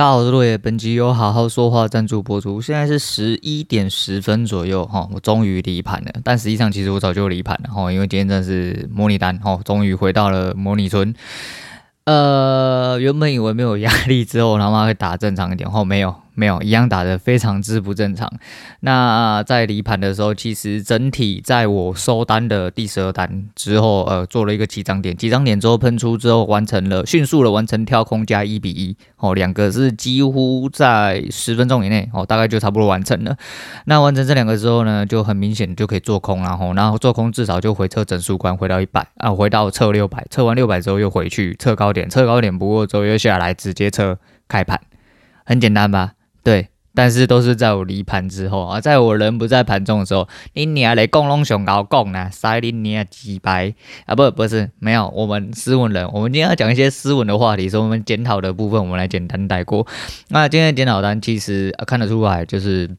大家好，我是落叶。本集由好好说话赞助播出。现在是十一点十分左右，哈，我终于离盘了。但实际上，其实我早就离盘了，哈，因为今天真的是模拟单，哈，终于回到了模拟村。呃，原本以为没有压力之后，他妈会打正常一点，后没有。没有，一样打得非常之不正常。那在离盘的时候，其实整体在我收单的第十二单之后，呃，做了一个起涨点，起涨点之后喷出之后，完成了迅速的完成跳空加一比一，哦，两个是几乎在十分钟以内，哦，大概就差不多完成了。那完成这两个之后呢，就很明显就可以做空，然后，然后做空至少就回撤整数关，回到一百啊，回到测六百，测完六百之后又回去测高点，测高点不过之后又下来直接测开盘，很简单吧？对，但是都是在我离盘之后啊，在我人不在盘中的时候，你娘嘞，讲拢上高讲呢，塞你娘几百啊？不，不是，没有，我们斯文人，我们今天要讲一些斯文的话题，所以我们检讨的部分，我们来简单带过。那今天检讨单其实、啊、看得出来，就是。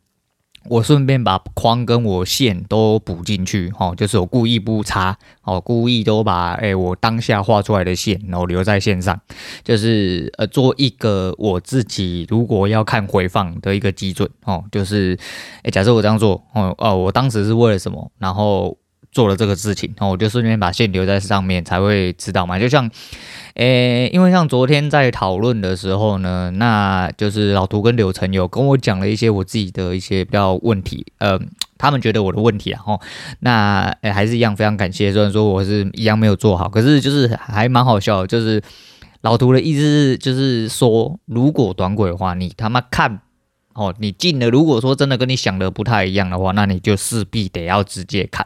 我顺便把框跟我线都补进去，哦，就是我故意不插，哦，故意都把，哎，我当下画出来的线，然后留在线上，就是呃，做一个我自己如果要看回放的一个基准，哦，就是，哎，假设我这样做，哦，哦，我当时是为了什么，然后做了这个事情，然后我就顺便把线留在上面，才会知道嘛，就像。诶，因为像昨天在讨论的时候呢，那就是老图跟柳成有跟我讲了一些我自己的一些比较问题，呃，他们觉得我的问题啊，吼，那诶还是一样非常感谢，虽然说我是一样没有做好，可是就是还蛮好笑，就是老图的意思是就是说，如果短轨的话，你他妈看。哦，你进了，如果说真的跟你想的不太一样的话，那你就势必得要直接看。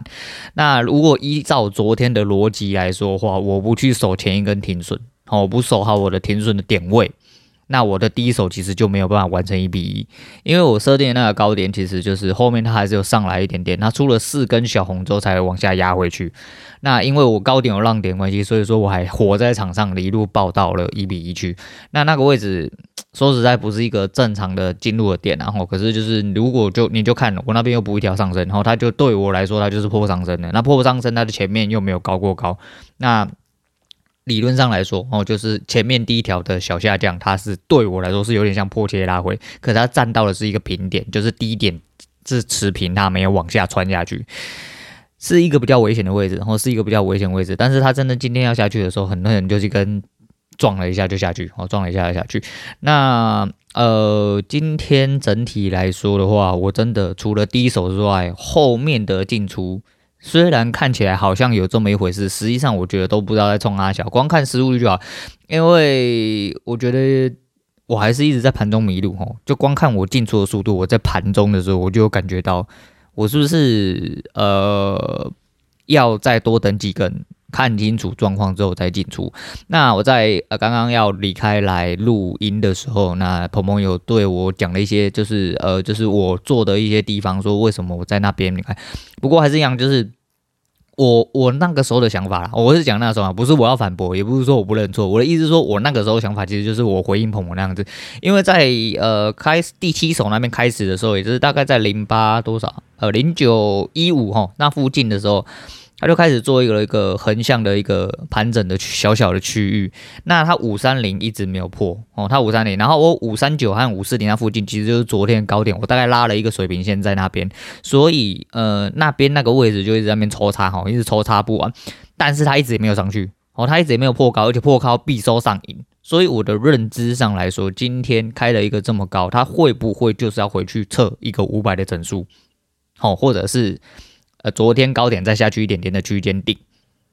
那如果依照昨天的逻辑来说的话，我不去守前一根停损，哦，我不守好我的停损的点位。那我的第一手其实就没有办法完成一比一，因为我设定的那个高点其实就是后面它还是有上来一点点，它出了四根小红之后才会往下压回去。那因为我高点有浪点关系，所以说我还活在场上，一路抱到了一比一去。那那个位置说实在不是一个正常的进入的点，然后可是就是如果就你就看我那边又补一条上升，然后它就对我来说它就是破上升的，那破上升它的前面又没有高过高，那。理论上来说，哦，就是前面第一条的小下降，它是对我来说是有点像破切拉回，可它站到的是一个平点，就是低点是持平，它没有往下穿下去，是一个比较危险的位置，然后是一个比较危险的位置。但是它真的今天要下去的时候，很多人就是跟撞了一下就下去，哦，撞了一下就下去。那呃，今天整体来说的话，我真的除了第一手之外，后面的进出。虽然看起来好像有这么一回事，实际上我觉得都不知道在冲阿小，光看失误率就好。因为我觉得我还是一直在盘中迷路哦，就光看我进出的速度，我在盘中的时候我就有感觉到我是不是呃要再多等几根，看清楚状况之后再进出。那我在呃刚刚要离开来录音的时候，那鹏鹏有对我讲了一些，就是呃就是我做的一些地方，说为什么我在那边你看，不过还是一样，就是。我我那个时候的想法啦，我是讲那时候啊，不是我要反驳，也不是说我不认错，我的意思是说，我那个时候想法其实就是我回应鹏鹏那样子，因为在呃开第七手那边开始的时候，也就是大概在零八多少呃零九一五齁那附近的时候。他就开始做一个一个横向的一个盘整的小小的区域，那它五三零一直没有破哦，它五三零，然后我五三九和五四零那附近其实就是昨天高点，我大概拉了一个水平线在那边，所以呃那边那个位置就一直在那边抽插哈，一直抽插不完，但是它一直也没有上去哦，它一直也没有破高，而且破高必收上影，所以我的认知上来说，今天开了一个这么高，它会不会就是要回去测一个五百的整数，哦，或者是？呃，昨天高点再下去一点点的区间顶，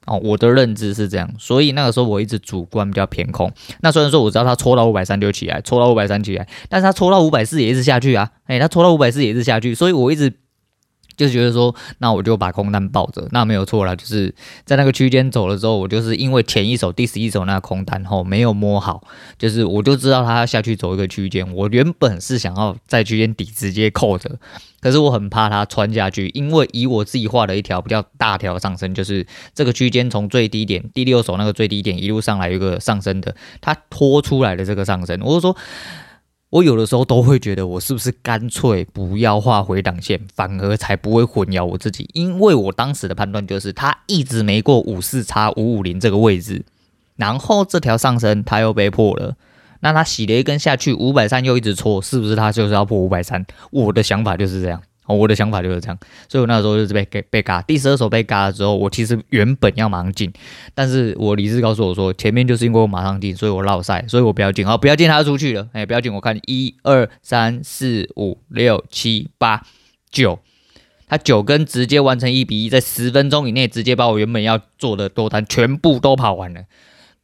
哦，我的认知是这样，所以那个时候我一直主观比较偏空。那虽然说我知道它戳到五百三就起来，戳到五百三起来，但是它戳到五百四也一直下去啊，诶，它戳到五百四也是下去，所以我一直。就是觉得说，那我就把空单抱着，那没有错啦。就是在那个区间走了之后，我就是因为前一手第十一手那个空单后没有摸好，就是我就知道他要下去走一个区间。我原本是想要在区间底直接扣着，可是我很怕它穿下去，因为以我自己画的一条比较大条上升，就是这个区间从最低点第六手那个最低点一路上来一个上升的，它拖出来的这个上升，我就说。我有的时候都会觉得，我是不是干脆不要画回档线，反而才不会混淆我自己？因为我当时的判断就是，它一直没过五四叉五五零这个位置，然后这条上升它又被破了，那它洗了一根下去，五百三又一直戳，是不是它就是要破五百三？我的想法就是这样。哦，我的想法就是这样，所以我那时候就是被给被嘎，第十二手被嘎了之后，我其实原本要马上进，但是我理智告诉我说，前面就是因为我马上进，所以我落赛，所以我不要进，好，不要进，他出去了，哎，不要进，我看一二三四五六七八九，他九根直接完成一比一，在十分钟以内直接把我原本要做的多单全部都跑完了。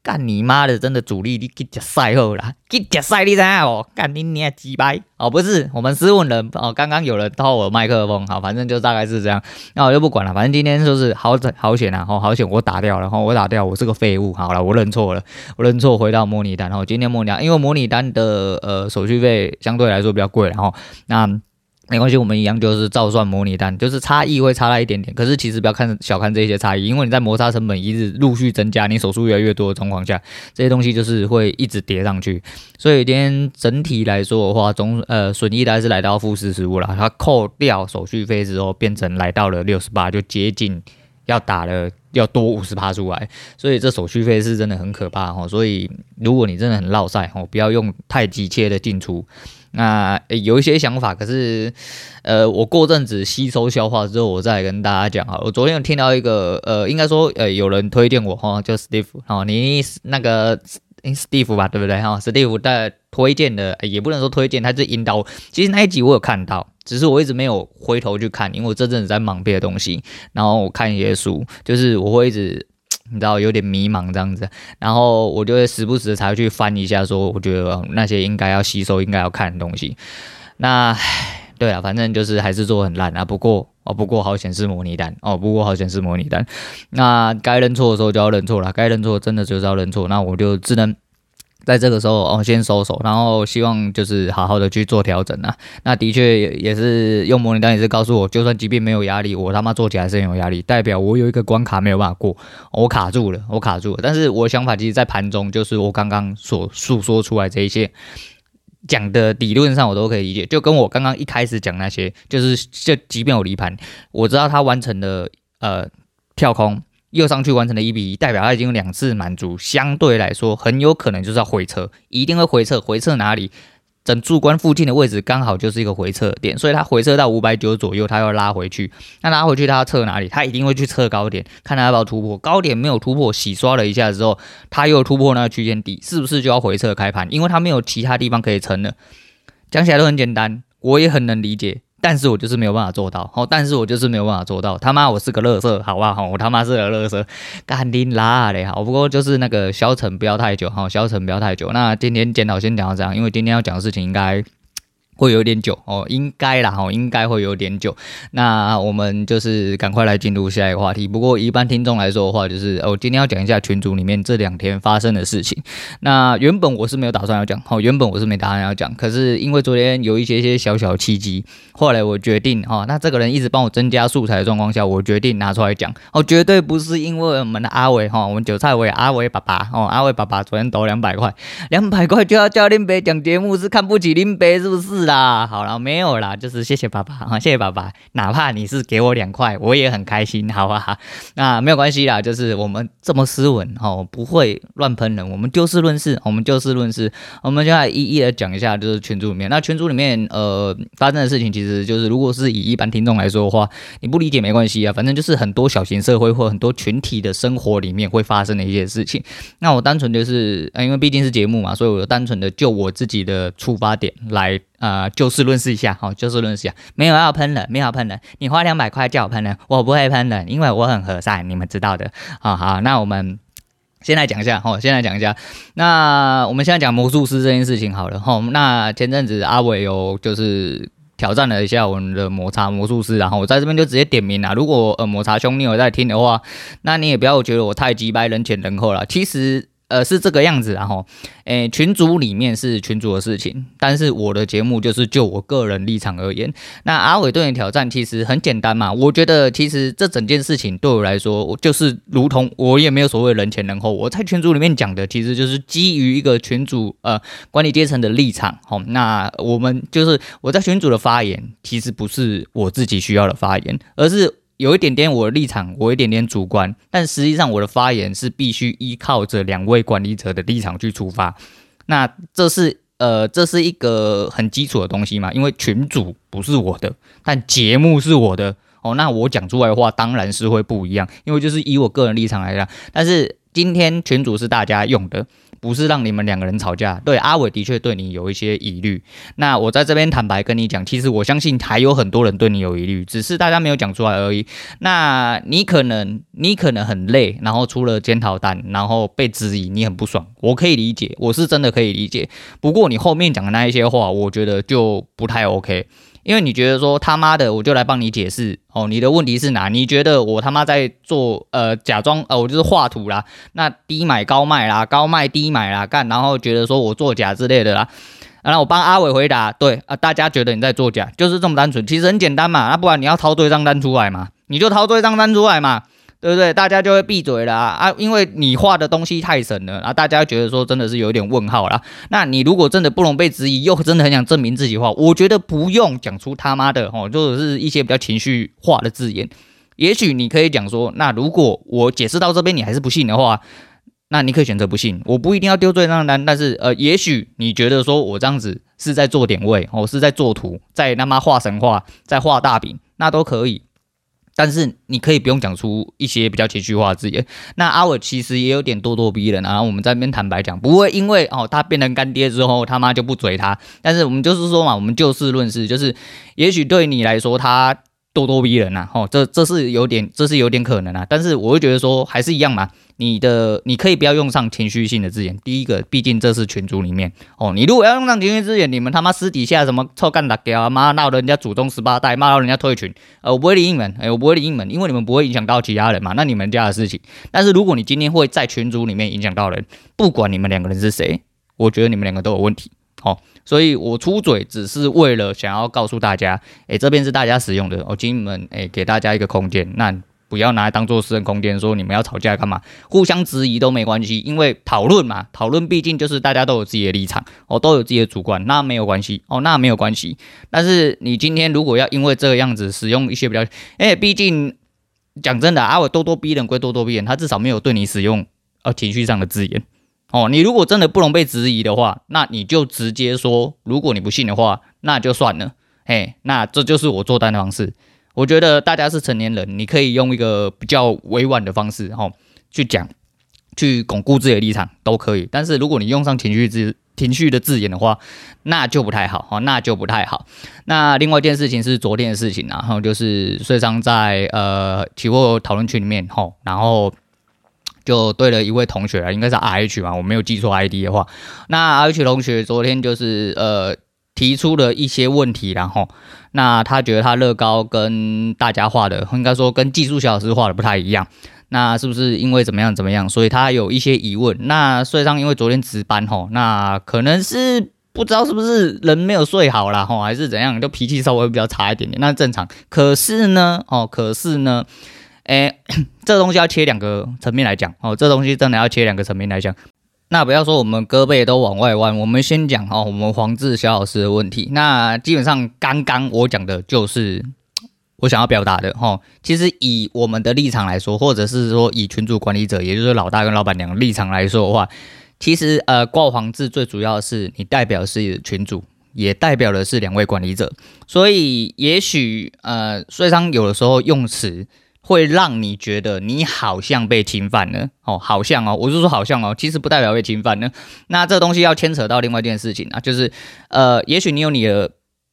干你妈的！真的主力你给吃赛后啦，给吃赛你知道哦？干你娘鸡掰哦！不是，我们斯文人哦。刚刚有人偷我麦克风，好，反正就大概是这样。那我就不管了，反正今天就是好好险啊！好险，我打掉了，然后我打掉，我是个废物。好了，我认错了，我认错，回到模拟单。然后今天模拟单，因为模拟单的呃手续费相对来说比较贵，然后那。没关系，我们一样就是照算模拟单，就是差异会差那一点点。可是其实不要看小看这些差异，因为你在摩擦成本一直陆续增加，你手数越来越多的状况下，这些东西就是会一直叠上去。所以今天整体来说的话，总呃损益大概是来到负四十五了。它扣掉手续费之后，变成来到了六十八，就接近要打了要多五十趴出来。所以这手续费是真的很可怕哈。所以如果你真的很落赛哦，不要用太急切的进出。那有一些想法，可是，呃，我过阵子吸收消化之后，我再跟大家讲哈。我昨天有听到一个，呃，应该说，呃，有人推荐我哈，叫 Steve 哈，你那个 Steve 吧，对不对哈？Steve 在推荐的，也不能说推荐，他是引导。其实那一集我有看到，只是我一直没有回头去看，因为我这阵子在忙别的东西，然后我看一些书，就是我会一直。你知道有点迷茫这样子，然后我就会时不时才会去翻一下，说我觉得那些应该要吸收、应该要看的东西。那对啊，反正就是还是做很烂啊。不过哦，不过好显示模拟单哦，不过好显示模拟单。那该认错的时候就要认错了，该认错真的就是要认错。那我就只能。在这个时候哦，先收手，然后希望就是好好的去做调整啊。那的确也是用模拟单也是告诉我，就算即便没有压力，我他妈做起来是很有压力，代表我有一个关卡没有办法过，我卡住了，我卡住了。但是我的想法其实，在盘中就是我刚刚所诉说出来这一些讲的理论上，我都可以理解。就跟我刚刚一开始讲那些，就是就即便我离盘，我知道他完成了呃跳空。又上去完成了一比一，代表他已经有两次满足，相对来说很有可能就是要回撤，一定会回撤。回撤哪里？整柱关附近的位置刚好就是一个回撤点，所以他回撤到五百九左右，他要拉回去。那拉回去他要测哪里？他一定会去测高点，看他要不要突破。高点没有突破，洗刷了一下之后，他又突破那个区间底，是不是就要回撤开盘？因为他没有其他地方可以撑了。讲起来都很简单，我也很能理解。但是我就是没有办法做到，哦，但是我就是没有办法做到。他妈，我是个乐色，好吧好？我他妈是个乐色，干你拉嘞，好。不过就是那个消沉不要太久，哈，消沉不要太久。那今天检讨先讲到这样，因为今天要讲的事情应该。会有点久哦，应该啦，哦，应该会有点久。那我们就是赶快来进入下一个话题。不过一般听众来说的话，就是我今天要讲一下群组里面这两天发生的事情。那原本我是没有打算要讲，哦，原本我是没打算要讲。可是因为昨天有一些些小小契机，后来我决定，哈，那这个人一直帮我增加素材的状况下，我决定拿出来讲。哦，绝对不是因为我们的阿伟，哈，我们韭菜伟阿伟爸爸，哦，阿伟爸爸昨天抖两百块，两百块就要叫林北讲节目，是看不起林北是不是？啦，好了，没有啦，就是谢谢爸爸啊，谢谢爸爸，哪怕你是给我两块，我也很开心，好吧？那没有关系啦，就是我们这么斯文哈，不会乱喷人，我们就事论事，我们就事论事，我们就来一一的讲一下，就是群组里面，那群组里面呃发生的事情，其实就是如果是以一般听众来说的话，你不理解没关系啊，反正就是很多小型社会或很多群体的生活里面会发生的一些事情。那我单纯就是，因为毕竟是节目嘛，所以我单纯的就我自己的出发点来。呃，就事论事一下，好，就事论事一下，没有要喷人，没有要喷人，你花两百块叫我喷人，我不会喷人，因为我很和善，你们知道的。好好，那我们先来讲一下，好，先来讲一下，那我们现在讲魔术师这件事情好了，好，那前阵子阿伟有就是挑战了一下我们的抹茶魔术师，然后我在这边就直接点名了，如果呃抹茶兄你有在听的话，那你也不要觉得我太鸡掰人前人后了，其实。呃，是这个样子，然后，诶，群组里面是群组的事情，但是我的节目就是就我个人立场而言。那阿伟对你挑战其实很简单嘛，我觉得其实这整件事情对我来说，我就是如同我也没有所谓人前人后，我在群组里面讲的其实就是基于一个群组呃管理阶层的立场，好，那我们就是我在群组的发言，其实不是我自己需要的发言，而是。有一点点我的立场，我有一点点主观，但实际上我的发言是必须依靠着两位管理者的立场去出发。那这是呃，这是一个很基础的东西嘛，因为群主不是我的，但节目是我的哦。那我讲出来的话当然是会不一样，因为就是以我个人立场来讲，但是今天群主是大家用的。不是让你们两个人吵架，对，阿伟的确对你有一些疑虑。那我在这边坦白跟你讲，其实我相信还有很多人对你有疑虑，只是大家没有讲出来而已。那你可能你可能很累，然后出了检讨单，然后被质疑，你很不爽，我可以理解，我是真的可以理解。不过你后面讲的那一些话，我觉得就不太 OK。因为你觉得说他妈的，我就来帮你解释哦，你的问题是哪？你觉得我他妈在做呃假装呃，我就是画图啦，那低买高卖啦，高卖低买啦，干，然后觉得说我作假之类的啦，然后我帮阿伟回答，对啊，大家觉得你在作假，就是这么单纯，其实很简单嘛，那不然你要掏对账单出来嘛，你就掏对账单出来嘛。对不对？大家就会闭嘴了啊！因为你画的东西太神了啊！大家觉得说真的是有点问号啦。那你如果真的不能被质疑，又真的很想证明自己的话，我觉得不用讲出他妈的哦，就是一些比较情绪化的字眼。也许你可以讲说，那如果我解释到这边你还是不信的话，那你可以选择不信。我不一定要丢对账单，但是呃，也许你觉得说我这样子是在做点位，我是在做图，在他妈画神话，在画大饼，那都可以。但是你可以不用讲出一些比较情绪化的字眼。那阿伟其实也有点咄咄逼人啊。我们在那边坦白讲，不会因为哦他变成干爹之后他妈就不追他。但是我们就是说嘛，我们就事论事，就是也许对你来说他咄咄逼人呐，哦这这是有点这是有点可能啊。但是我会觉得说还是一样嘛。你的你可以不要用上情绪性的字眼。第一个，毕竟这是群组里面哦。你如果要用上情绪字眼，你们他妈私底下什么臭干打屌啊，妈闹人家祖宗十八代，骂到人家退群，呃，我不会理你们，哎，我不会理你们，因为你们不会影响到其他人嘛，那你们家的事情。但是如果你今天会在群组里面影响到人，不管你们两个人是谁，我觉得你们两个都有问题。哦，所以我出嘴只是为了想要告诉大家，哎，这边是大家使用的，我请你们哎给大家一个空间，那。不要拿来当做私人空间，说你们要吵架干嘛？互相质疑都没关系，因为讨论嘛，讨论毕竟就是大家都有自己的立场，哦，都有自己的主观，那没有关系，哦，那没有关系。但是你今天如果要因为这个样子使用一些比较，哎，毕竟讲真的，啊，我咄咄逼人归咄咄逼人，他至少没有对你使用呃情绪上的字眼，哦，你如果真的不能被质疑的话，那你就直接说，如果你不信的话，那就算了，嘿，那这就是我做单的方式。我觉得大家是成年人，你可以用一个比较委婉的方式，哈，去讲，去巩固自己的立场都可以。但是如果你用上情绪字、情绪的字眼的话，那就不太好，哈，那就不太好。那另外一件事情是昨天的事情，然后就是税商在呃期货讨论区里面，哈，然后就对了一位同学啊，应该是 R H 嘛，我没有记错 ID 的话，那 R H 同学昨天就是呃。提出了一些问题，然后那他觉得他乐高跟大家画的，应该说跟技术小老师画的不太一样，那是不是因为怎么样怎么样？所以他有一些疑问。那穗商因为昨天值班吼，那可能是不知道是不是人没有睡好啦，吼，还是怎样，就脾气稍微比较差一点点，那正常。可是呢，哦，可是呢，诶，这东西要切两个层面来讲，哦，这东西真的要切两个层面来讲。那不要说我们胳膊都往外弯，我们先讲哦，我们黄志小老师的问题。那基本上刚刚我讲的就是我想要表达的哈。其实以我们的立场来说，或者是说以群主管理者，也就是老大跟老板娘的立场来说的话，其实呃挂黄志最主要的是你代表是群主，也代表的是两位管理者，所以也许呃穗商有的时候用词。会让你觉得你好像被侵犯了哦，好像哦，我是说好像哦，其实不代表被侵犯呢。那这东西要牵扯到另外一件事情啊，就是呃，也许你有你的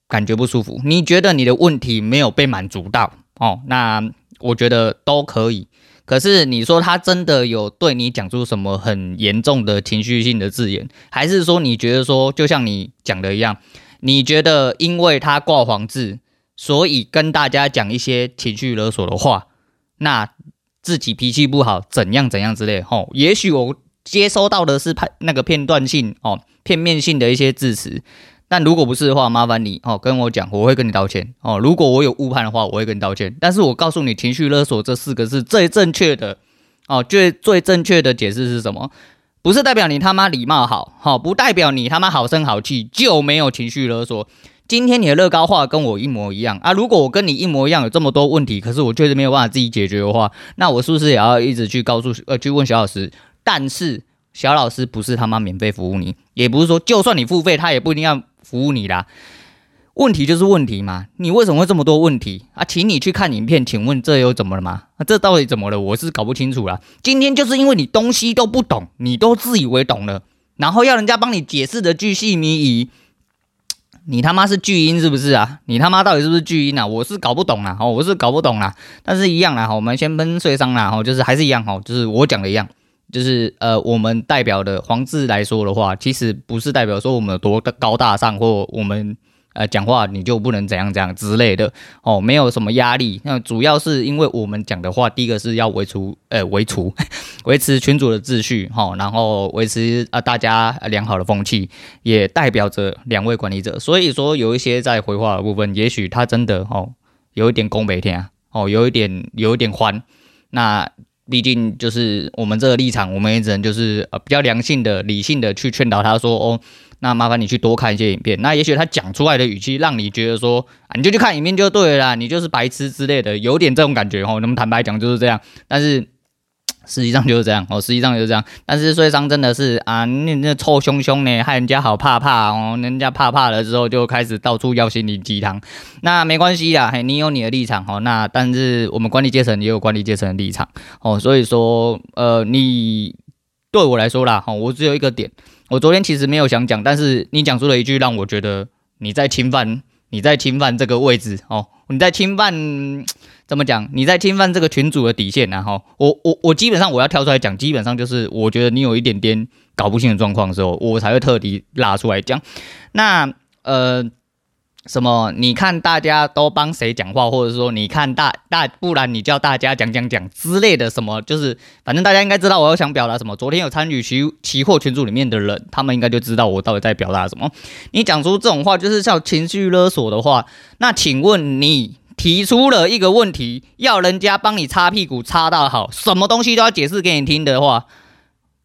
感觉不舒服，你觉得你的问题没有被满足到哦，那我觉得都可以。可是你说他真的有对你讲出什么很严重的情绪性的字眼，还是说你觉得说就像你讲的一样，你觉得因为他挂黄字，所以跟大家讲一些情绪勒索的话？那自己脾气不好，怎样怎样之类，吼，也许我接收到的是片那个片段性哦，片面性的一些字词，但如果不是的话，麻烦你哦跟我讲，我会跟你道歉哦。如果我有误判的话，我会跟你道歉。但是我告诉你，情绪勒索这四个字最正确的哦，最最正确的解释是什么？不是代表你他妈礼貌好，好，不代表你他妈好声好气就没有情绪勒索。今天你的乐高画跟我一模一样啊！如果我跟你一模一样有这么多问题，可是我确实没有办法自己解决的话，那我是不是也要一直去告诉呃去问小老师？但是小老师不是他妈免费服务你，也不是说就算你付费，他也不一定要服务你啦。问题就是问题嘛，你为什么会这么多问题啊？请你去看影片，请问这又怎么了吗？啊，这到底怎么了？我是搞不清楚啦。今天就是因为你东西都不懂，你都自以为懂了，然后要人家帮你解释的巨细靡遗。你他妈是巨婴是不是啊？你他妈到底是不是巨婴啊？我是搞不懂啦，哦，我是搞不懂啦。但是一样啦，我们先分税商啦，哦，就是还是一样，哦，就是我讲的一样，就是呃，我们代表的黄字来说的话，其实不是代表说我们有多高大上，或我们。呃，讲话你就不能怎样怎样之类的哦，没有什么压力。那主要是因为我们讲的话，第一个是要维持呃维持 维持群组的秩序哈、哦，然后维持啊大家良好的风气，也代表着两位管理者。所以说有一些在回话的部分，也许他真的哦有一点攻北天啊，哦有一点有一点欢。那毕竟就是我们这个立场，我们也只能就是呃比较良性的、理性的去劝导他说哦。那麻烦你去多看一些影片，那也许他讲出来的语气让你觉得说啊，你就去看影片就对了，你就是白痴之类的，有点这种感觉哦。那么坦白讲就是这样，但是 实际上就是这样哦，实际上就是这样。但是税商真的是啊，那那臭凶凶呢，害人家好怕怕哦，人家怕怕了之后就开始到处要心灵鸡汤。那没关系啦，嘿，你有你的立场哦。那但是我们管理阶层也有管理阶层的立场哦，所以说呃，你对我来说啦，哦，我只有一个点。我昨天其实没有想讲，但是你讲出了一句让我觉得你在侵犯，你在侵犯这个位置哦，你在侵犯怎么讲？你在侵犯这个群主的底线，然后我我我基本上我要跳出来讲，基本上就是我觉得你有一点点搞不清的状况的时候，我才会特地拉出来讲。那呃。什么？你看大家都帮谁讲话，或者说你看大大，不然你叫大家讲讲讲之类的什么？就是反正大家应该知道我要想表达什么。昨天有参与期期货群组里面的人，他们应该就知道我到底在表达什么。你讲出这种话，就是叫情绪勒索的话。那请问你提出了一个问题，要人家帮你擦屁股擦到好，什么东西都要解释给你听的话，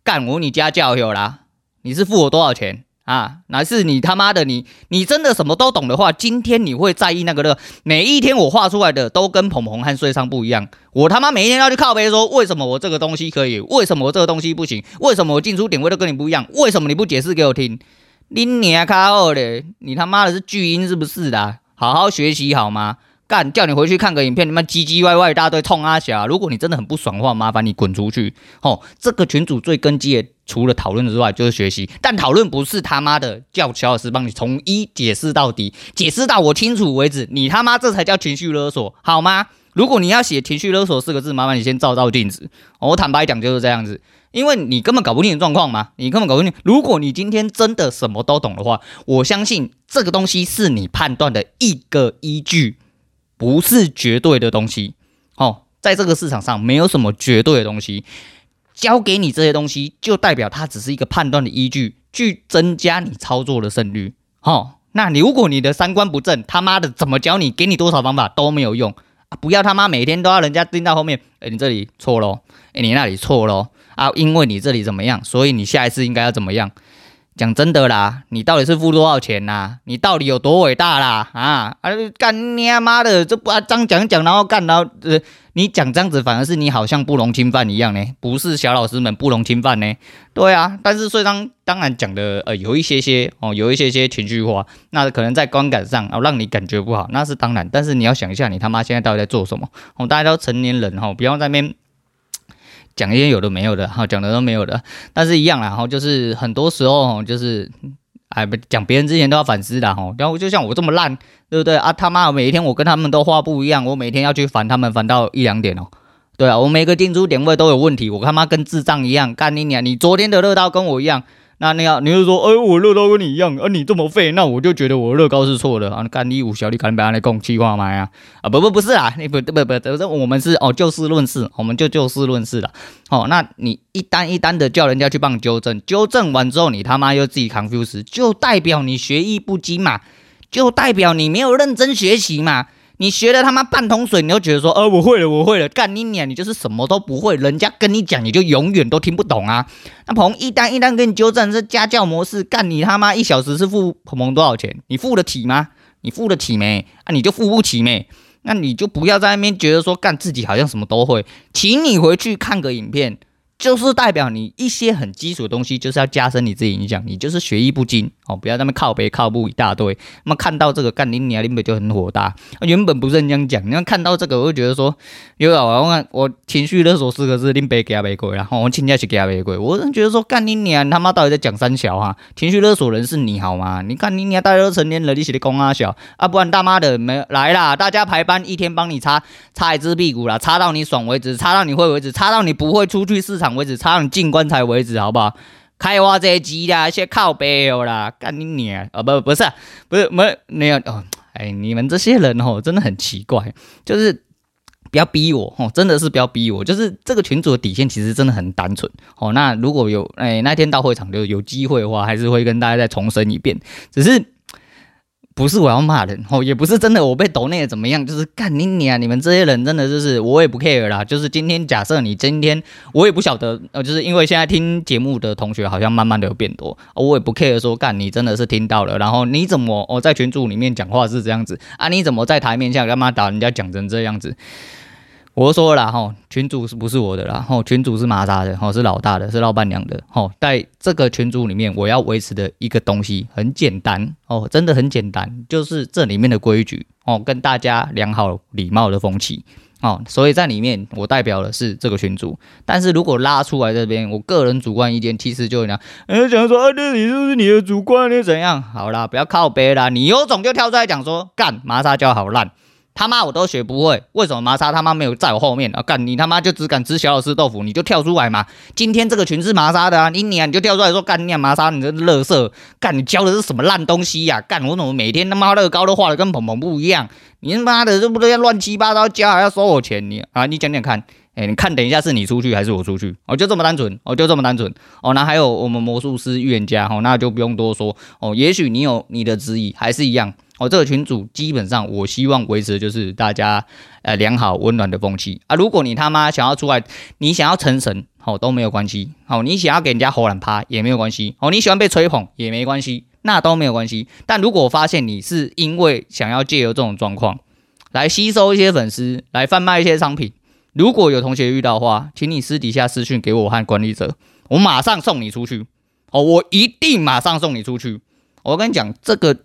干我你家教有啦？你是付我多少钱？啊，乃是你他妈的你，你真的什么都懂的话，今天你会在意那个的？每一天我画出来的都跟鹏鹏和税商不一样，我他妈每一天要去靠背说，为什么我这个东西可以，为什么我这个东西不行？为什么我进出点位都跟你不一样？为什么你不解释给我听？你娘靠的，你他妈的是巨婴是不是的？好好学习好吗？干，叫你回去看个影片，你们唧唧歪歪一大堆冲阿霞。如果你真的很不爽的话，麻烦你滚出去。哦，这个群主最根基的，除了讨论之外，就是学习。但讨论不是他妈的叫乔老师帮你从一解释到底，解释到我清楚为止。你他妈这才叫情绪勒索，好吗？如果你要写情绪勒索四个字，麻烦你先照照镜子。我坦白讲就是这样子，因为你根本搞不清状况嘛，你根本搞不定。如果你今天真的什么都懂的话，我相信这个东西是你判断的一个依据。不是绝对的东西，哦，在这个市场上没有什么绝对的东西，交给你这些东西就代表它只是一个判断的依据，去增加你操作的胜率，哦，那你如果你的三观不正，他妈的怎么教你，给你多少方法都没有用啊！不要他妈每天都要人家盯到后面，哎，你这里错喽，哎，你那里错喽，啊，因为你这里怎么样，所以你下一次应该要怎么样？讲真的啦，你到底是付多少钱呐、啊？你到底有多伟大啦？啊啊！干你妈的，这不啊，这样讲讲，然后干，然后呃，你讲这样子，反而是你好像不容侵犯一样呢？不是小老师们不容侵犯呢？对啊，但是虽然当然讲的呃有一些些哦，有一些些情绪化，那可能在观感上哦让你感觉不好，那是当然。但是你要想一下，你他妈现在到底在做什么？哦，大家都成年人哈、哦，不要在那边。讲一些有的没有的，哈，讲的都没有的，但是一样啦，然后就是很多时候，就是哎，不讲别人之前都要反思的，哈，然后就像我这么烂，对不对啊？他妈，每一天我跟他们都话不一样，我每天要去烦他们，烦到一两点哦，对啊，我每个进出点位都有问题，我他妈跟智障一样，干你娘！你昨天的乐道跟我一样。那你要，你就说，哎，我乐高跟你一样，而、啊、你这么废，那我就觉得我乐高是错的啊！干你五小，你赶紧把那共气话嘛呀！啊，不不不是啊，你不不不，不，我们是哦，就事论事，我们就就事论事了。哦，那你一单一单的叫人家去帮你纠正，纠正完之后，你他妈又自己 confuse，就代表你学艺不精嘛，就代表你没有认真学习嘛。你学了他妈半桶水，你就觉得说，呃，我会了，我会了，干你娘！你就是什么都不会，人家跟你讲，你就永远都听不懂啊。那鹏一单一单给你纠正，这家教模式，干你他妈一小时是付鹏鹏多少钱？你付得起吗？你付得起没？啊，你就付不起没？那你就不要在那边觉得说干自己好像什么都会，请你回去看个影片，就是代表你一些很基础的东西，就是要加深你自己影响。你就是学艺不精哦，不要那边靠北靠步一大堆。那么看到这个干你娘，林北就很火大。原本不是这样讲，你要看到这个，我就觉得说，有啊，我我情绪勒索四个字，林北给他玫瑰，然后我亲家去给他玫瑰。我真觉得说，干你娘，你他妈到底在讲三小啊？情绪勒索人是你好吗？你看你娘，大家都成年人，你写的公啊小啊，不然大妈的没来啦，大家排班一天帮你擦擦一只屁股啦，擦到你爽为止，擦到你会为止，擦到你不会出去市场为止，擦到你进棺材为止，好不好？开挖这机啦，先靠背啦，干你娘啊！不，不是，不是，没没有哦。哎，你们这些人哦，真的很奇怪，就是不要逼我哦，真的是不要逼我。就是这个群主的底线其实真的很单纯哦。那如果有哎那天到会场就有机会的话，还是会跟大家再重申一遍，只是。不是我要骂人哦，也不是真的我被抖内怎么样，就是干你你啊！你们这些人真的就是我也不 care 啦。就是今天假设你今天我也不晓得，呃，就是因为现在听节目的同学好像慢慢的有变多，我也不 care 说干你真的是听到了，然后你怎么我在群组里面讲话是这样子啊？你怎么在台面下干嘛打人家讲成这样子？我说了哈，群主是不是我的啦？哈，群主是玛莎的，哈，是老大的，是老板娘的。哈，在这个群组里面，我要维持的一个东西很简单哦，真的很简单，就是这里面的规矩哦，跟大家良好礼貌的风气哦。所以在里面，我代表的是这个群主。但是如果拉出来这边，我个人主观意见，其实就这样，人家讲说啊，这你是不是你的主观？你怎样？好啦，不要靠北啦，你有种就跳出来讲说，干玛莎教好烂。他妈我都学不会，为什么玛莎他妈没有在我后面啊？干你他妈就只敢吃小老师豆腐，你就跳出来嘛！今天这个群是玛莎的啊，你你啊你就跳出来说干你啊玛莎，你这乐色，干你教的是什么烂东西呀、干我怎么每天他妈乐高都画的跟鹏鹏不一样？你他妈的这不都要乱七八糟教，还要收我钱？你啊你讲讲看，哎、你看等一下是你出去还是我出去？哦就这么单纯，哦就这么单纯，哦那还有我们魔术师预言家，哦那就不用多说，哦也许你有你的质疑，还是一样。哦，这个群组基本上，我希望维持的就是大家呃良好温暖的风气啊。如果你他妈想要出来，你想要成神，好、哦、都没有关系。哦，你想要给人家火懒趴也没有关系。哦，你喜欢被吹捧也没关系，那都没有关系。但如果我发现你是因为想要借由这种状况来吸收一些粉丝，来贩卖一些商品，如果有同学遇到的话，请你私底下私讯给我和管理者，我马上送你出去。哦，我一定马上送你出去。我跟你讲这个。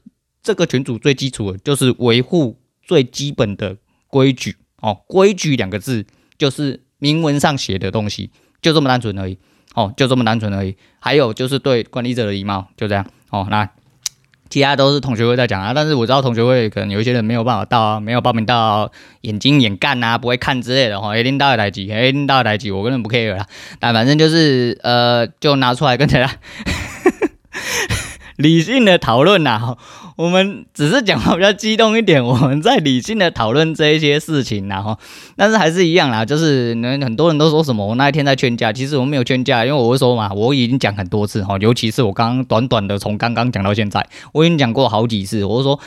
这个群组最基础的就是维护最基本的规矩哦，规矩两个字就是明文上写的东西，就这么单纯而已哦，就这么单纯而已。还有就是对管理者的礼貌，就这样哦。那其他都是同学会在讲啊，但是我知道同学会可能有一些人没有办法到啊，没有报名到，眼睛眼干啊，不会看之类的哈。一定到台级，一定到台级，我根本不 care 啦。但反正就是呃，就拿出来跟大家理性的讨论呐。我们只是讲话比较激动一点，我们在理性的讨论这一些事情，然后，但是还是一样啦，就是很多人都说什么我那一天在劝架，其实我没有劝架，因为我会说嘛，我已经讲很多次哈，尤其是我刚刚短短的从刚刚讲到现在，我已经讲过好几次，我说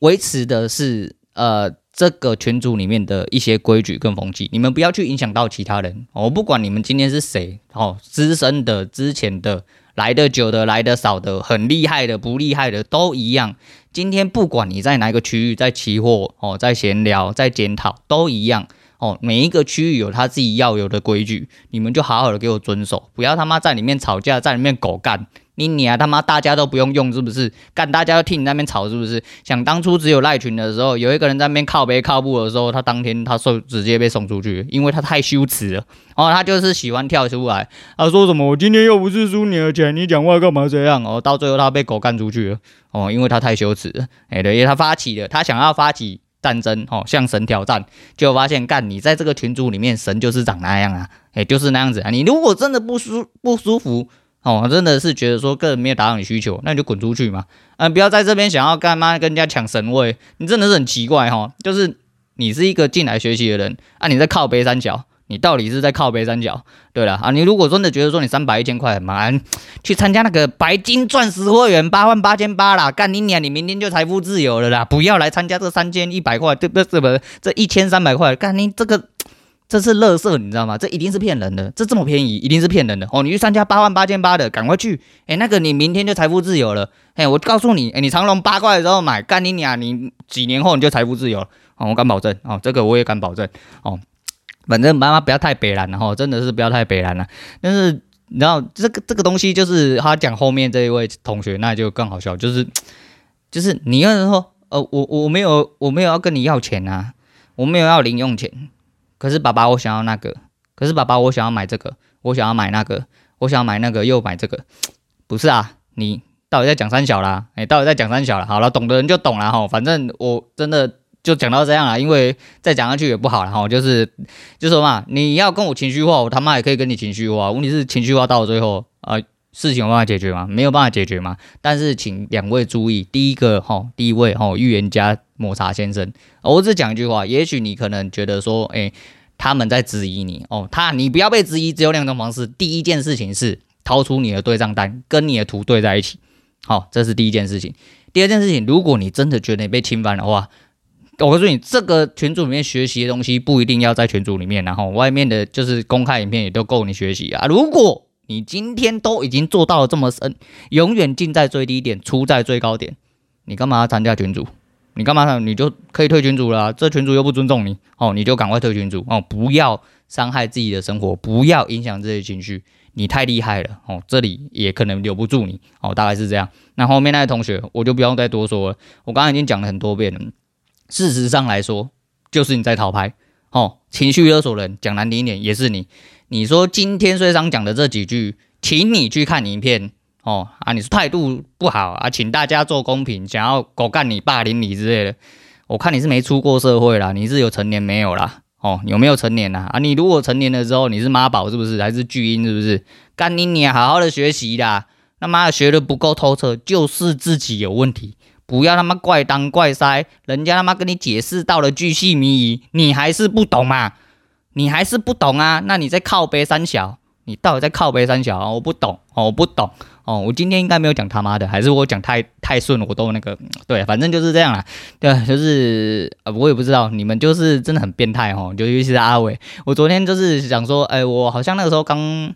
维持的是呃这个群组里面的一些规矩跟风气，你们不要去影响到其他人，我不管你们今天是谁哦，资深的、之前的。来的久的，来的少的，很厉害的，不厉害的，都一样。今天不管你在哪一个区域，在期货哦，在闲聊，在检讨，都一样哦。每一个区域有他自己要有的规矩，你们就好好的给我遵守，不要他妈在里面吵架，在里面狗干。你你啊他妈大家都不用用是不是？干大家都替你那边吵是不是？想当初只有赖群的时候，有一个人在那边靠背靠步的时候，他当天他送直接被送出去，因为他太羞耻了。哦，他就是喜欢跳出来，他说什么我今天又不是输你的钱，你讲话干嘛这样？哦，到最后他被狗干出去了。哦，因为他太羞耻了。哎，对，因为他发起了，他想要发起战争，哦，向神挑战，就发现干你在这个群组里面，神就是长那样啊，哎，就是那样子啊。你如果真的不舒不舒服。哦，真的是觉得说个人没有达到你需求，那你就滚出去嘛！嗯、不要在这边想要干嘛跟人家抢神位，你真的是很奇怪哈、就是你是一个进来学习的人啊，你在靠北三角，你到底是在靠北三角？对了啊，你如果真的觉得说你三百一千块很忙，去参加那个白金钻石会员八万八千八啦，干你娘！你明天就财富自由了啦！不要来参加这三千一百块，对不对？不，这一千三百块，干你这个。这是乐色，你知道吗？这一定是骗人的，这这么便宜，一定是骗人的哦！你去参加八万八千八的，赶快去！哎，那个你明天就财富自由了。哎，我告诉你，哎，你长隆八块的时候买，干你娘，你几年后你就财富自由了哦！我敢保证哦，这个我也敢保证哦。反正妈妈不要太北烂了哈，真的是不要太北烂了。但是你知道这个这个东西，就是他讲后面这一位同学，那就更好笑，就是就是你要是说，呃，我我没有我没有要跟你要钱啊，我没有要零用钱，可是爸爸我想要那个，可是爸爸我想要买这个，我想要买那个，我想要买那个又买这个，不是啊，你到底在讲三小啦？哎，到底在讲三小啦？好了，懂的人就懂了哈，反正我真的。就讲到这样了，因为再讲下去也不好了哈。就是，就说嘛，你要跟我情绪化，我他妈也可以跟你情绪化。问题是情绪化到了最后啊、事情有办法解决吗？没有办法解决吗？但是请两位注意，第一个哈，第一位哈，预言家抹茶先生，我只讲一句话，也许你可能觉得说，哎、他们在质疑你哦，他你不要被质疑，只有两种方式。第一件事情是掏出你的对账单，跟你的图对在一起，好，这是第一件事情。第二件事情，如果你真的觉得你被侵犯的话，我告诉你，这个群组里面学习的东西不一定要在群组里面，然后外面的就是公开影片也都够你学习啊。如果你今天都已经做到了这么深，永远进在最低点，出在最高点，你干嘛要参加群组？你干嘛？你就可以退群组了。这群主又不尊重你哦，你就赶快退群组哦，不要伤害自己的生活，不要影响这些情绪。你太厉害了哦，这里也可能留不住你哦，大概是这样。那后面那位同学，我就不用再多说了，我刚刚已经讲了很多遍了。事实上来说，就是你在讨拍，哦，情绪勒索人，讲难听一点也是你。你说今天虽然讲的这几句，请你去看影片，哦啊，你说态度不好啊，请大家做公平，想要狗干你、霸凌你之类的，我看你是没出过社会啦，你是有成年没有啦？哦，有没有成年啦？啊，你如果成年了之后，你是妈宝是不是？还是巨婴是不是？干你你好好的学习啦，他妈的学的不够透彻，就是自己有问题。不要他妈怪当怪塞，人家他妈跟你解释到了巨细靡遗，你还是不懂嘛？你还是不懂啊？那你在靠背三小，你到底在靠背三小啊？我不懂哦，我不懂哦。我今天应该没有讲他妈的，还是我讲太太顺，我都那个对，反正就是这样啦。对，就是呃，我也不知道，你们就是真的很变态哦，就尤其是阿伟。我昨天就是想说，哎，我好像那个时候刚。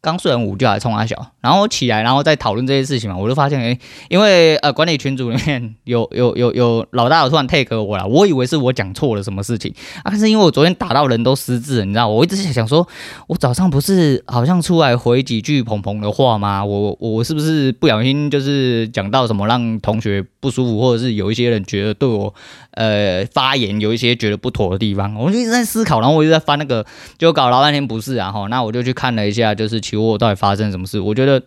刚睡完午觉还冲阿小，然后我起来，然后再讨论这些事情嘛，我就发现，哎，因为呃管理群组里面有有有有老大，突然 take 我了，我以为是我讲错了什么事情啊，但是因为我昨天打到人都失智了，你知道，我一直想想说，我早上不是好像出来回几句鹏鹏的话吗？我我是不是不小心就是讲到什么让同学不舒服，或者是有一些人觉得对我呃发言有一些觉得不妥的地方？我就一直在思考，然后我一直在翻那个，就搞老半天不是啊，哈，那我就去看了一下，就是。期货到底发生什么事？我觉得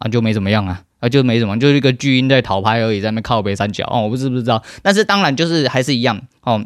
啊，就没怎么样啊，啊，就没什么，就是一个巨婴在讨拍而已，在那靠北三角哦，我不是不知道，但是当然就是还是一样哦，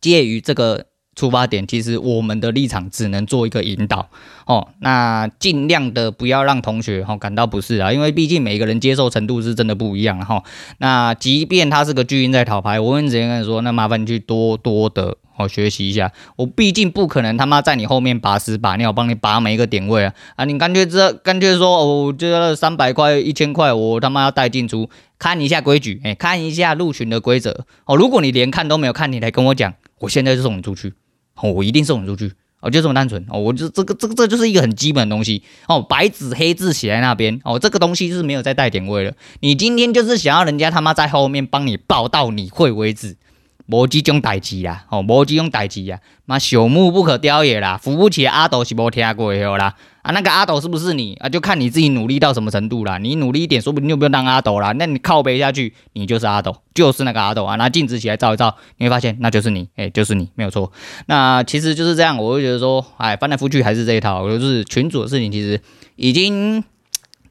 介于这个。出发点其实我们的立场只能做一个引导哦，那尽量的不要让同学哈感到不适啊，因为毕竟每个人接受程度是真的不一样哈。那即便他是个巨婴在讨拍，我们直接跟你说，那麻烦你去多多的好学习一下。我毕竟不可能他妈在你后面拔屎拔尿帮你拔每一个点位啊啊！你干脆这干脆说哦，这三百块一千块，我他妈要带进出，看一下规矩，哎，看一下入群的规则哦。如果你连看都没有看，你来跟我讲，我现在就送你出去。哦，我一定送你出去，哦，就这么单纯哦，我就这个这个这就是一个很基本的东西哦，白纸黑字写在那边哦，这个东西是没有再带点位了。你今天就是想要人家他妈在后面帮你报到你会为止，无这种代志啦，哦，无这种代志呀，妈朽木不可雕也啦，扶不起阿斗是无听过的啦。啊，那个阿斗是不是你啊？就看你自己努力到什么程度啦。你努力一点，说不定就不用当阿斗啦。那你靠背下去，你就是阿斗，就是那个阿斗啊。拿镜子起来照一照，你会发现那就是你，哎、就是你，没有错。那其实就是这样，我会觉得说，哎，翻来覆去还是这一套。就是群主的事情，其实已经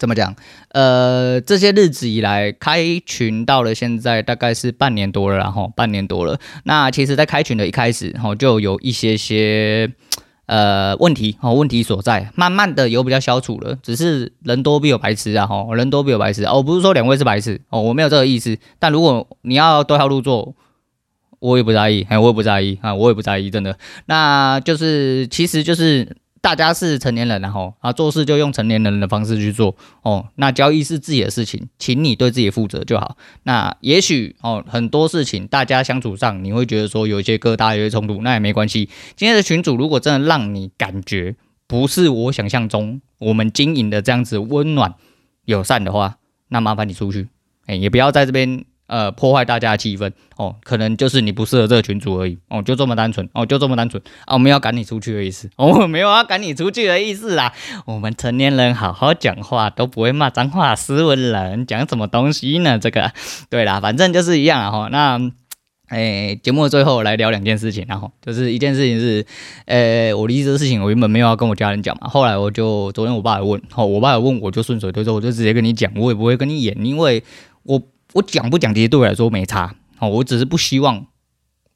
怎么讲？呃，这些日子以来开群到了现在，大概是半年多了，然后半年多了。那其实，在开群的一开始，哈，就有一些些。呃，问题哦，问题所在，慢慢的有比较消除了，只是人多必有白痴啊，哈，人多必有白痴哦，不是说两位是白痴哦，我没有这个意思，但如果你要多条路做，我也不在意，哎，我也不在意啊，我也不在意，真的，那就是，其实就是。大家是成年人，然后啊，做事就用成年人的方式去做哦。那交易是自己的事情，请你对自己负责就好。那也许哦，很多事情大家相处上你会觉得说有一些疙瘩、有一些冲突，那也没关系。今天的群主如果真的让你感觉不是我想象中我们经营的这样子温暖友善的话，那麻烦你出去，哎，也不要在这边。呃破坏大家的气氛。哦，可能就是你不适合这个群组而已。哦，就这么单纯。哦，就这么单纯。啊，我们要赶你出去的意思。哦，没有要赶你出去的意思啦，我们成年人好好讲话都不会骂脏话，斯文人讲什么东西呢？这个。对啦，反正就是一样啊哈，那。哎，节目的最后来聊两件事情，然后就是一件事情是，呃，我离职的事情，我原本没有要跟我家人讲嘛，后来我就昨天我爸有问，哦，我爸有问，我就顺水推舟，我就直接跟你讲，我也不会跟你演，因为我我讲不讲，其实对我来说没差，哦，我只是不希望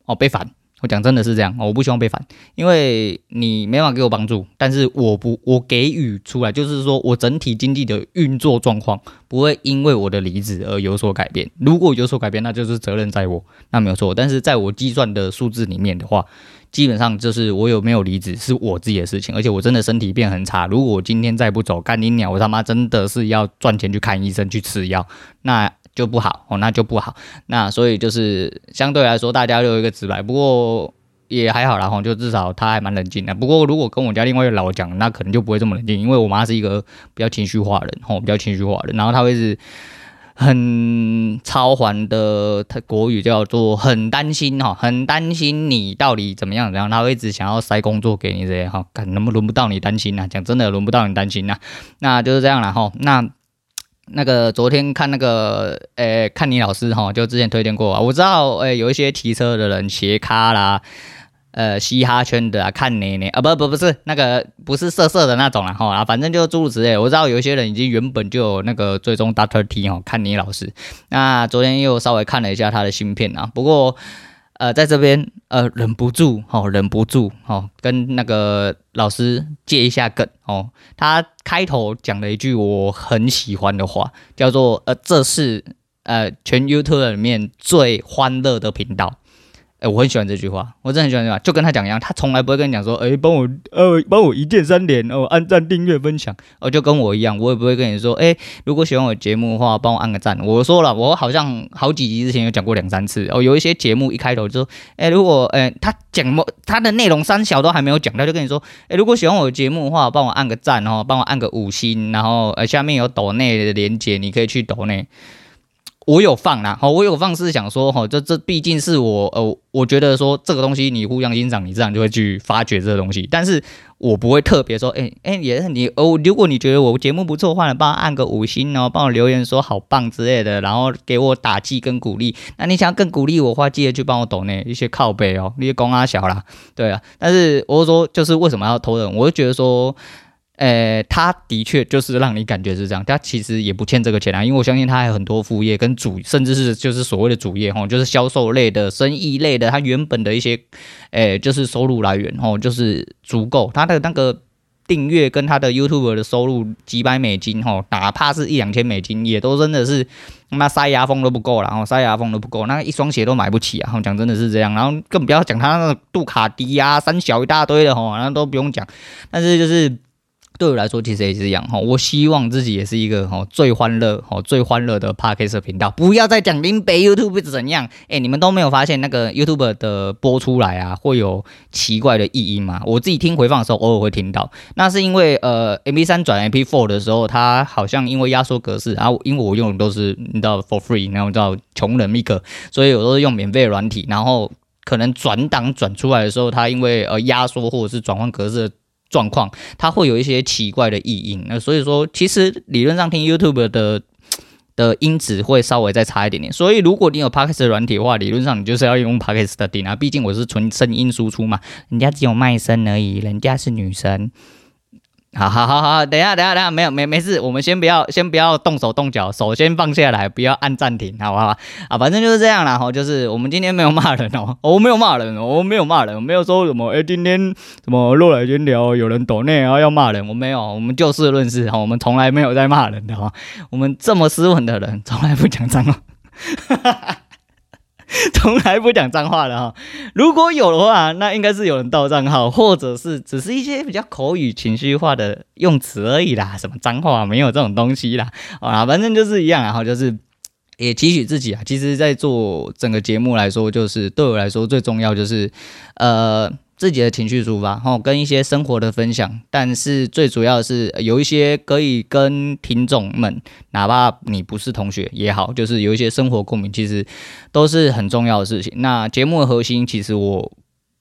哦被烦。我讲真的是这样，我不希望被烦，因为你没办法给我帮助，但是我不，我给予出来，就是说我整体经济的运作状况不会因为我的离职而有所改变。如果有所改变，那就是责任在我，那没有错。但是在我计算的数字里面的话，基本上就是我有没有离职是我自己的事情，而且我真的身体变很差。如果我今天再不走，干你鸟，我他妈真的是要赚钱去看医生去吃药，那。就不好哦，那就不好。那所以就是相对来说，大家都有一个直白，不过也还好啦哈，就至少他还蛮冷静的。不过如果跟我家另外一个老讲，那可能就不会这么冷静，因为我妈是一个比较情绪化的人吼，比较情绪化的人。然后他会是很超凡的，他国语叫做很担心哈，很担心你到底怎么样怎样，他会一直想要塞工作给你这些哈，看能不轮不到你担心呐？讲真的，轮不到你担心呐，那就是这样了哈，那。那个昨天看那个，诶、看你老师哈，就之前推荐过啊。我知道，诶、有一些骑车的人，斜咖啦，呃，嘻哈圈的啊，看你你啊，不不不是那个，不是色色的那种啦哈啊，反正就诸如此类。我知道有一些人已经原本就有那个追踪 Doctor T 哈，看你老师。那昨天又稍微看了一下他的新片啊，不过。呃，在这边呃，忍不住哦，忍不住哦，跟那个老师借一下梗哦。他开头讲了一句我很喜欢的话，叫做“呃，这是呃全 YouTube 里面最欢乐的频道”。哎，我很喜欢这句话，我真的很喜欢这句话，就跟他讲一样，他从来不会跟你讲说，哎，帮我，呃，帮我一键三连哦，按赞、订阅、分享，哦，就跟我一样，我也不会跟你说，哎，如果喜欢我节目的话，帮我按个赞。我说了，我好像好几集之前有讲过两三次哦，有一些节目一开头就说，哎，如果，哎，他讲么他的内容三小都还没有讲，他就跟你说，哎，如果喜欢我节目的话，帮我按个赞哦，帮我按个五星，然后呃，下面有抖内的连结，你可以去抖内。我有放啦，好，我有放是想说，哈，这这毕竟是我，呃，我觉得说这个东西你互相欣赏，你自然就会去发掘这个东西。但是我不会特别说，哎、欸、哎、也是你哦，如果你觉得我节目不错的话，帮我按个五星哦，帮我留言说好棒之类的，然后给我打气跟鼓励。那你想要更鼓励我的话，记得去帮我抖那一些靠背哦，那些公阿小啦，对啊。但是我说，就是为什么要投人？我就觉得说。呃，他的确就是让你感觉是这样，他其实也不欠这个钱啊，因为我相信他还有很多副业跟主，甚至是就是所谓的主业哈，就是销售类的、生意类的，他原本的一些，呃，就是收入来源哦，就是足够他的那个订阅跟他的 YouTube 的收入几百美金哈，哪怕是一两千美金，也都真的是他妈塞牙缝都不够了，然后塞牙缝都不够，那一双鞋都买不起啊！讲真的是这样，然后更不要讲他那个杜卡迪啊、三小一大堆的吼，那都不用讲，但是就是。对我来说，其实也是一样哈。我希望自己也是一个哈最欢乐哈最欢乐的 Podcast 频道。不要再讲林北 YouTube 怎样？哎，你们都没有发现那个 YouTube 的播出来啊，会有奇怪的异音吗？我自己听回放的时候，偶尔会听到。那是因为呃，MP3 转 MP4 的时候，它好像因为压缩格式，然后因为我用的都是你知道 for free，然后知道穷人 Mic，所以我都是用免费软体。然后可能转档转出来的时候，它因为呃压缩或者是转换格式。状况，它会有一些奇怪的异音，那所以说，其实理论上听 YouTube 的的音质会稍微再差一点点。所以，如果你有 Podcast 软体的话，理论上你就是要用 Podcast 的顶啊，毕竟我是纯声音输出嘛，人家只有卖声而已，人家是女神。好好好好，等一下等一下等下，没有没没事，我们先不要先不要动手动脚，手先放下来，不要按暂停，好不好？啊，反正就是这样啦，哈，就是我们今天没有骂人哦，我没有骂人，我没有骂人，我没有说什么，哎，今天什么落来闲聊，有人抖内然后要骂人，我没有，我们就事论事哈，我们从来没有在骂人的哈，我们这么斯文的人，从来不讲脏话，哈哈哈。从来不讲脏话的哈，如果有的话，那应该是有人盗账号，或者是只是一些比较口语情绪化的用词而已啦。什么脏话没有这种东西啦，啊，反正就是一样，然后就是 也提醒自己啊。其实，在做整个节目来说，就是对我来说最重要就是，呃，自己的情绪抒发，吼，跟一些生活的分享，但是最主要的是有一些可以跟听众们，哪怕你不是同学也好，就是有一些生活共鸣，其实都是很重要的事情。那节目的核心，其实我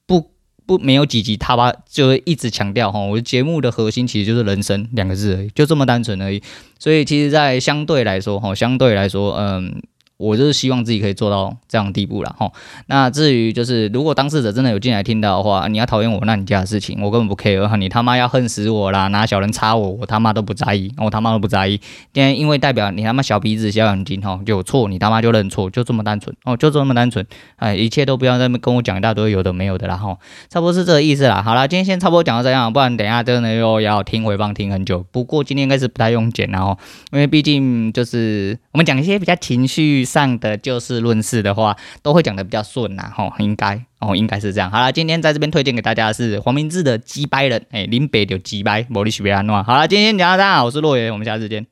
不不没有几集他吧，就会一直强调哈，我节目的核心其实就是人生两个字而已，就这么单纯而已。所以其实，在相对来说，哈，相对来说，嗯。我就是希望自己可以做到这样的地步了哈。那至于就是，如果当事者真的有进来听到的话，你要讨厌我，那你家的事情，我根本不 care 哈。你他妈要恨死我啦，拿小人插我，我他妈都不在意，我他妈都不在意。因为因为代表你他妈小鼻子小眼睛哈，有错你他妈就认错，就这么单纯哦，就这么单纯。哎，一切都不要在那跟我讲一大堆有的没有的啦哈。差不多是这个意思啦。好啦，今天先差不多讲到这样，不然等一下真的又要听回放听很久。不过今天应该是不太用剪然后，因为毕竟就是我们讲一些比较情绪上的就。事论事的话，都会讲的比较顺呐，吼，应该哦，应该是这样。好了，今天在这边推荐给大家的是黄明志的《击败人》，哎，林北就击败，莫里许别安诺。好了，今天讲到这，我是洛爷，我们下次见。